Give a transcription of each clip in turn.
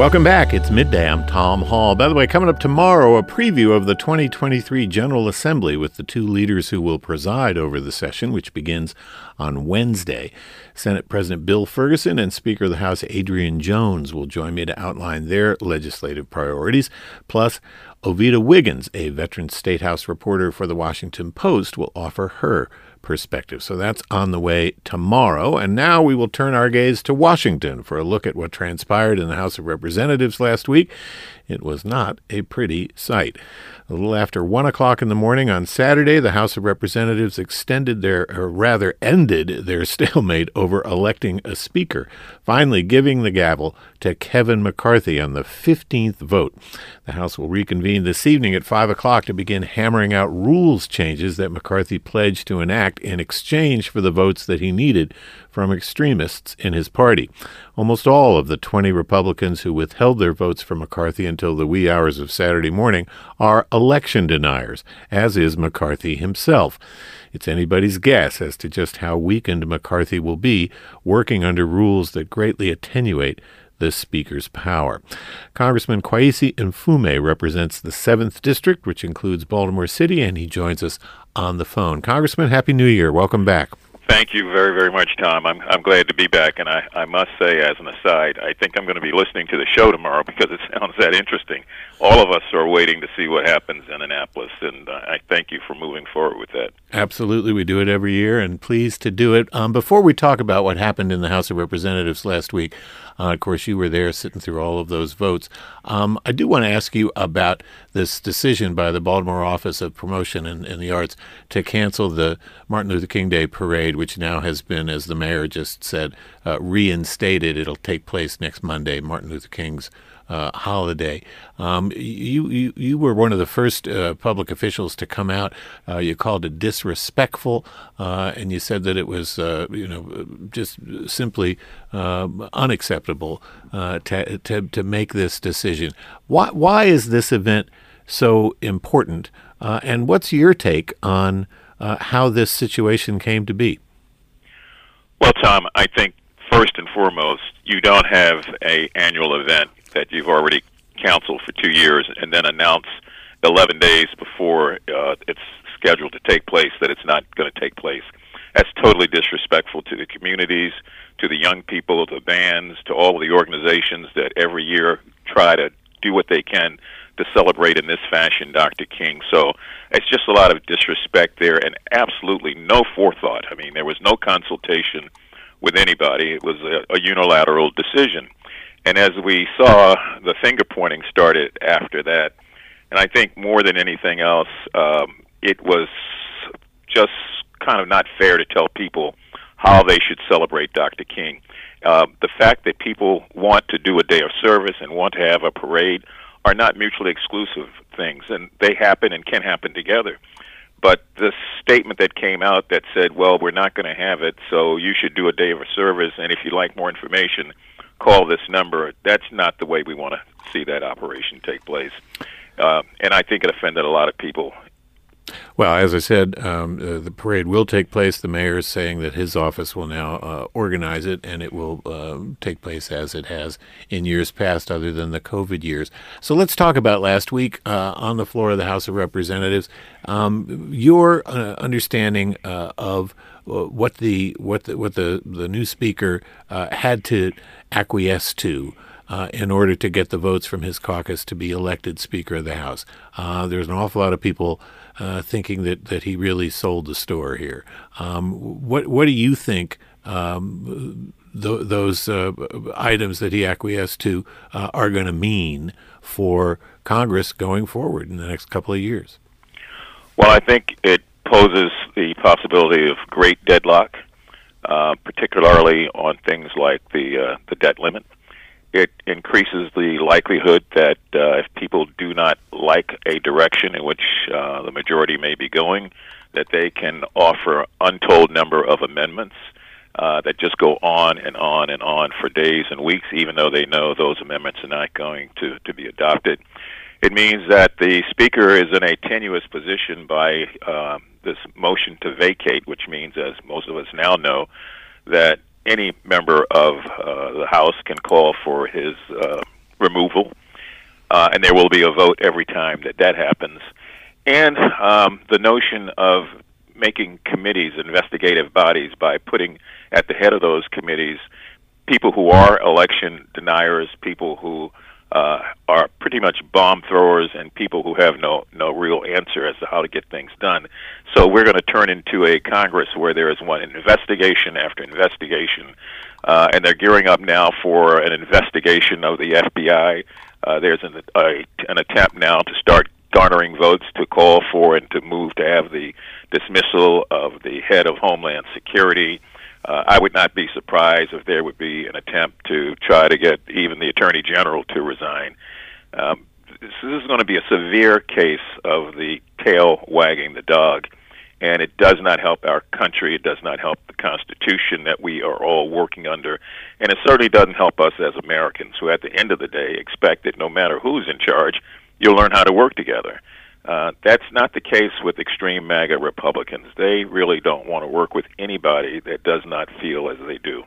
Welcome back. It's midday. I'm Tom Hall. By the way, coming up tomorrow, a preview of the 2023 General Assembly with the two leaders who will preside over the session, which begins on Wednesday. Senate President Bill Ferguson and Speaker of the House Adrienne Jones will join me to outline their legislative priorities. Plus, Ovetta Wiggins, a veteran State House reporter for the Washington Post, will offer her perspective. So that's on the way tomorrow. And now we will turn our gaze to Washington for a look at what transpired in the House of Representatives last week. It was not a pretty sight. A little after one o'clock in the morning on Saturday, the House of Representatives extended their, or rather ended their stalemate over electing a speaker, finally giving the gavel to Kevin McCarthy on the 15th vote. The House will reconvene this evening at 5 o'clock to begin hammering out rules changes that McCarthy pledged to enact in exchange for the votes that he needed from extremists in his party. Almost all of the 20 Republicans who withheld their votes for McCarthy until the wee hours of Saturday morning are election deniers, as is McCarthy himself. It's anybody's guess as to just how weakened McCarthy will be working under rules that greatly attenuate the Speaker's power. Congressman Kweisi Mfume represents the 7th District, which includes Baltimore City, and he joins us on the phone. Congressman, Happy New Year. Welcome back. Thank you very, very much, Tom. I'm I'm glad to be back, and I I must say, as an aside, I think I'm going to be listening to the show tomorrow because it sounds that interesting. All of us are waiting to see what happens in Annapolis, and uh, I thank you for moving forward with that. Absolutely, we do it every year, and pleased to do it. Um, before we talk about what happened in the House of Representatives last week, uh, of course, you were there sitting through all of those votes. Um, I do want to ask you about this decision by the Baltimore Office of Promotion and, the Arts to cancel the Martin Luther King Day parade, which now has been, as the mayor just said, uh, reinstated. It'll take place next Monday, Martin Luther King's uh, holiday. Um, you, you you were one of the first uh, public officials to come out. Uh, you called it disrespectful, uh, and you said that it was uh, you know just simply um, unacceptable uh, to, to to make this decision. Why why is this event so important? and what's your take on how this situation came to be? Well, Tom, I think first and foremost, you don't have a annual event that you've already counseled for two years and then announce 11 days before uh, it's scheduled to take place that it's not going to take place. That's totally disrespectful to the communities, to the young people, the bands, to all of the organizations that every year try to do what they can to celebrate in this fashion Dr. King. So it's just a lot of disrespect there and absolutely no forethought. I mean, there was no consultation with anybody. It was a, a unilateral decision. And as we saw, the finger pointing started after that. And I think more than anything else, um, it was just kind of not fair to tell people how they should celebrate Dr. King. Uh, the fact that people want to do a day of service and want to have a parade are not mutually exclusive things, and they happen and can happen together. But the statement that came out that said, well, we're not going to have it, so you should do a day of service, and if you'd like more information, call this number. That's not the way we want to see that operation take place. Uh, and I think it offended a lot of people. Well, as I said, um, uh, the parade will take place. The mayor is saying that his office will now uh, organize it, and it will uh, take place as it has in years past, other than the COVID years. So let's talk about last week uh, on the floor of the House of Representatives. Um, your uh, understanding of what the what the, what the the new speaker had to acquiesce to uh, in order to get the votes from his caucus to be elected Speaker of the House. Uh, there's an awful lot of people uh, thinking that, that he really sold the store here. Um, what what do you think um, th- those uh, items that he acquiesced to uh, are going to mean for Congress going forward in the next couple of years? Well, I think it poses the possibility of great deadlock uh, particularly on things like the the debt limit. It increases the likelihood that uh, if people do not like a direction in which uh, the majority may be going, that they can offer untold number of amendments uh, that just go on and on and on for days and weeks, even though they know those amendments are not going to, to be adopted. It means that the speaker is in a tenuous position by um, this motion to vacate, which means, as most of us now know, that any member of uh, the House can call for his uh, removal, uh, and there will be a vote every time that that happens. And um, the notion of making committees investigative bodies by putting at the head of those committees people who are election deniers, people who uh, are pretty much bomb throwers and people who have no no real answer as to how to get things done. So we're going to turn into a Congress where there is one investigation after investigation, uh, and they're gearing up now for an investigation of the FBI. Uh, there's an, a, an attempt now to start garnering votes to call for and to move to have the dismissal of the head of Homeland Security. Uh, I would not be surprised if there would be an attempt to try to get even the attorney general to resign. Um, this, is going to be a severe case of the tail wagging the dog, and it does not help our country. It does not help the Constitution that we are all working under, and it certainly doesn't help us as Americans, who at the end of the day expect that no matter who's in charge, you'll learn how to work together. Uh, that's not the case with extreme MAGA Republicans. They really don't want to work with anybody that does not feel as they do.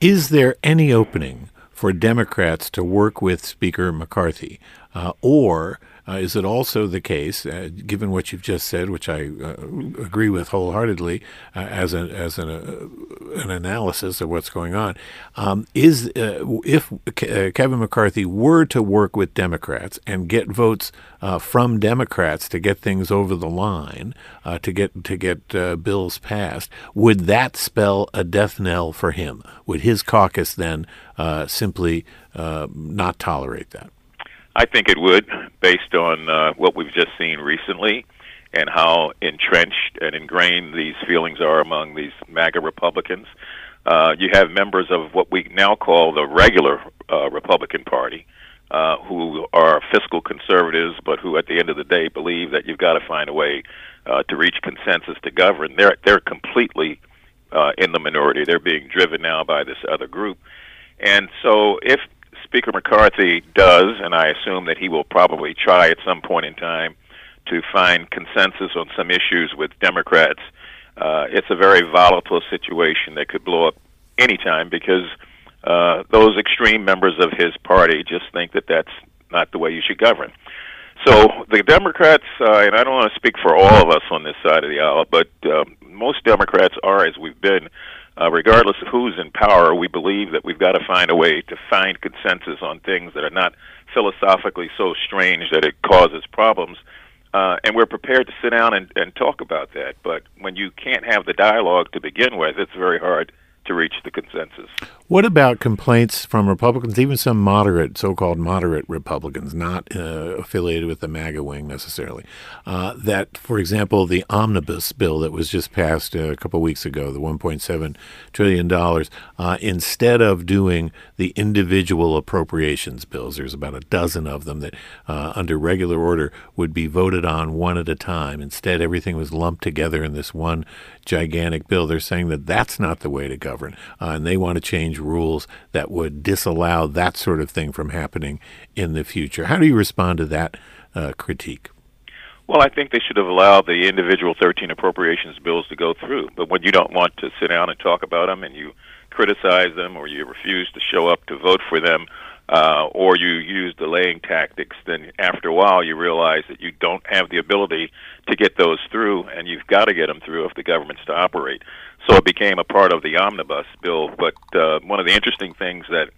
Is there any opening for Democrats to work with Speaker McCarthy? Uh, or uh, is it also the case, uh, given what you've just said, which I uh, agree with wholeheartedly, uh, as an as an, uh, an analysis of what's going on, um, is uh, if Kevin McCarthy were to work with Democrats and get votes from Democrats to get things over the line, to get to get bills passed, would that spell a death knell for him? Would his caucus then simply not tolerate that? I think it would, based on uh, what we've just seen recently and how entrenched and ingrained these feelings are among these MAGA Republicans. Uh, you have members of what we now call the regular uh, Republican Party, uh, who are fiscal conservatives, but who, at the end of the day, believe that you've got to find a way uh, to reach consensus to govern. They're they're completely uh, in the minority. They're being driven now by this other group, and so if Speaker McCarthy does, and I assume that he will probably try at some point in time to find consensus on some issues with Democrats. Uh, it's a very volatile situation that could blow up anytime because uh, those extreme members of his party just think that that's not the way you should govern. So the Democrats, uh, and I don't want to speak for all of us on this side of the aisle, but uh, most Democrats are, as we've been, uh, regardless of who's in power, we believe that we've got to find a way to find consensus on things that are not philosophically so strange that it causes problems. Uh, and we're prepared to sit down and, and talk about that. But when you can't have the dialogue to begin with, it's very hard to reach the consensus. What about complaints from Republicans, even some moderate, so-called moderate Republicans, not uh, affiliated with the MAGA wing necessarily, uh, that, for example, the omnibus bill that was just passed a couple weeks ago, the 1.7 trillion dollars, uh, instead of doing the individual appropriations bills, there's about a dozen of them that, uh, under regular order, would be voted on one at a time. Instead, everything was lumped together in this one gigantic bill. They're saying that that's not the way to govern, uh, and they want to change rules that would disallow that sort of thing from happening in the future. How do you respond to that uh, critique? Well, I think they should have allowed the individual 13 appropriations bills to go through. But when you don't want to sit down and talk about them and you criticize them or you refuse to show up to vote for them, uh, or you use delaying tactics, then after a while you realize that you don't have the ability to get those through, and you've got to get them through if the government's to operate. So it became a part of the omnibus bill. But uh, one of the interesting things that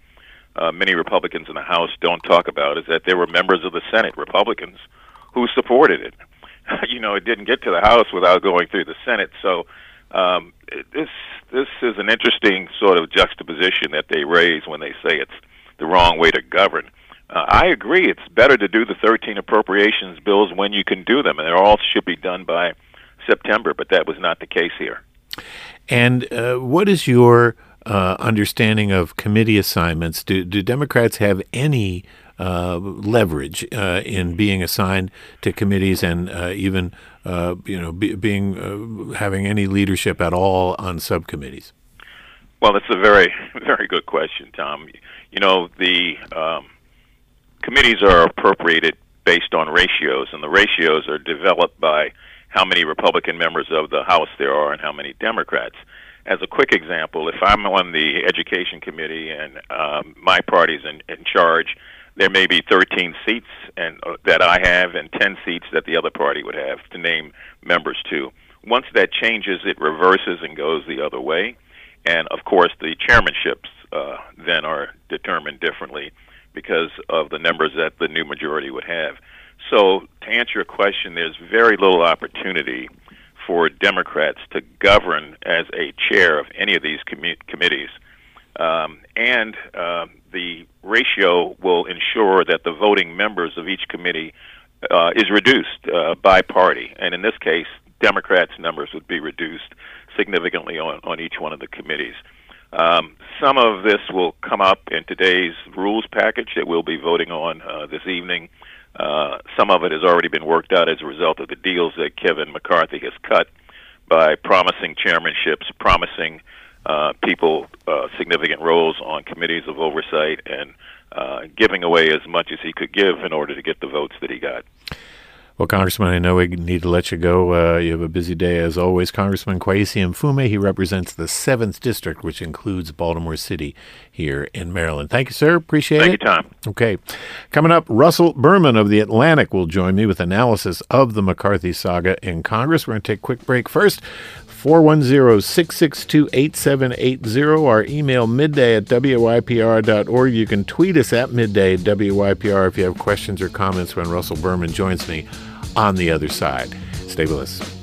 uh, many Republicans in the House don't talk about is that there were members of the Senate, Republicans, who supported it. you know, it didn't get to the House without going through the Senate. So um, this this is an interesting sort of juxtaposition that they raise when they say it's the wrong way to govern. Uh, I agree. It's better to do the 13 appropriations bills when you can do them, and they all should be done by September. But that was not the case here. And uh, what is your uh, understanding of committee assignments? Do do Democrats have any uh, leverage uh, in being assigned to committees and uh, even you know be, being having any leadership at all on subcommittees? Well, it's a very very good question, Tom you know, the um, committees are appropriated based on ratios, and the ratios are developed by how many Republican members of the House there are and how many Democrats. as a quick example, if I'm on the education committee and um, my party's in, in charge, there may be 13 seats and uh, that I have and 10 seats that the other party would have to name members to. Once that changes, it reverses and goes the other way. And of course, the chairmanships uh, then are determined differently because of the numbers that the new majority would have. So, to answer your question, there's very little opportunity for Democrats to govern as a chair of any of these com- committees. Um, and uh, the ratio will ensure that the voting members of each committee uh, is reduced uh, by party. And in this case, Democrats' numbers would be reduced significantly on, on each one of the committees. Um, some of this will come up in today's rules package that we'll be voting on uh, this evening. Uh, some of it has already been worked out as a result of the deals that Kevin McCarthy has cut by promising chairmanships, promising uh, people uh, significant roles on committees of oversight, and uh, giving away as much as he could give in order to get the votes that he got. Well, Congressman, I know we need to let you go. Uh, you have a busy day as always. Congressman Kweisi Mfume, he represents the 7th District, which includes Baltimore City here in Maryland. Thank you, sir. Appreciate Thank it. Thank you, Tom. Okay. Coming up, Russell Berman of The Atlantic will join me with analysis of the McCarthy saga in Congress. We're going to take a quick break first. 410-662-8780. Our email midday at wypr.org. You can tweet us at midday at wypr if you have questions or comments when Russell Berman joins me on the other side. Stay with us.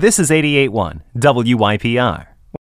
This is 881 WYPR.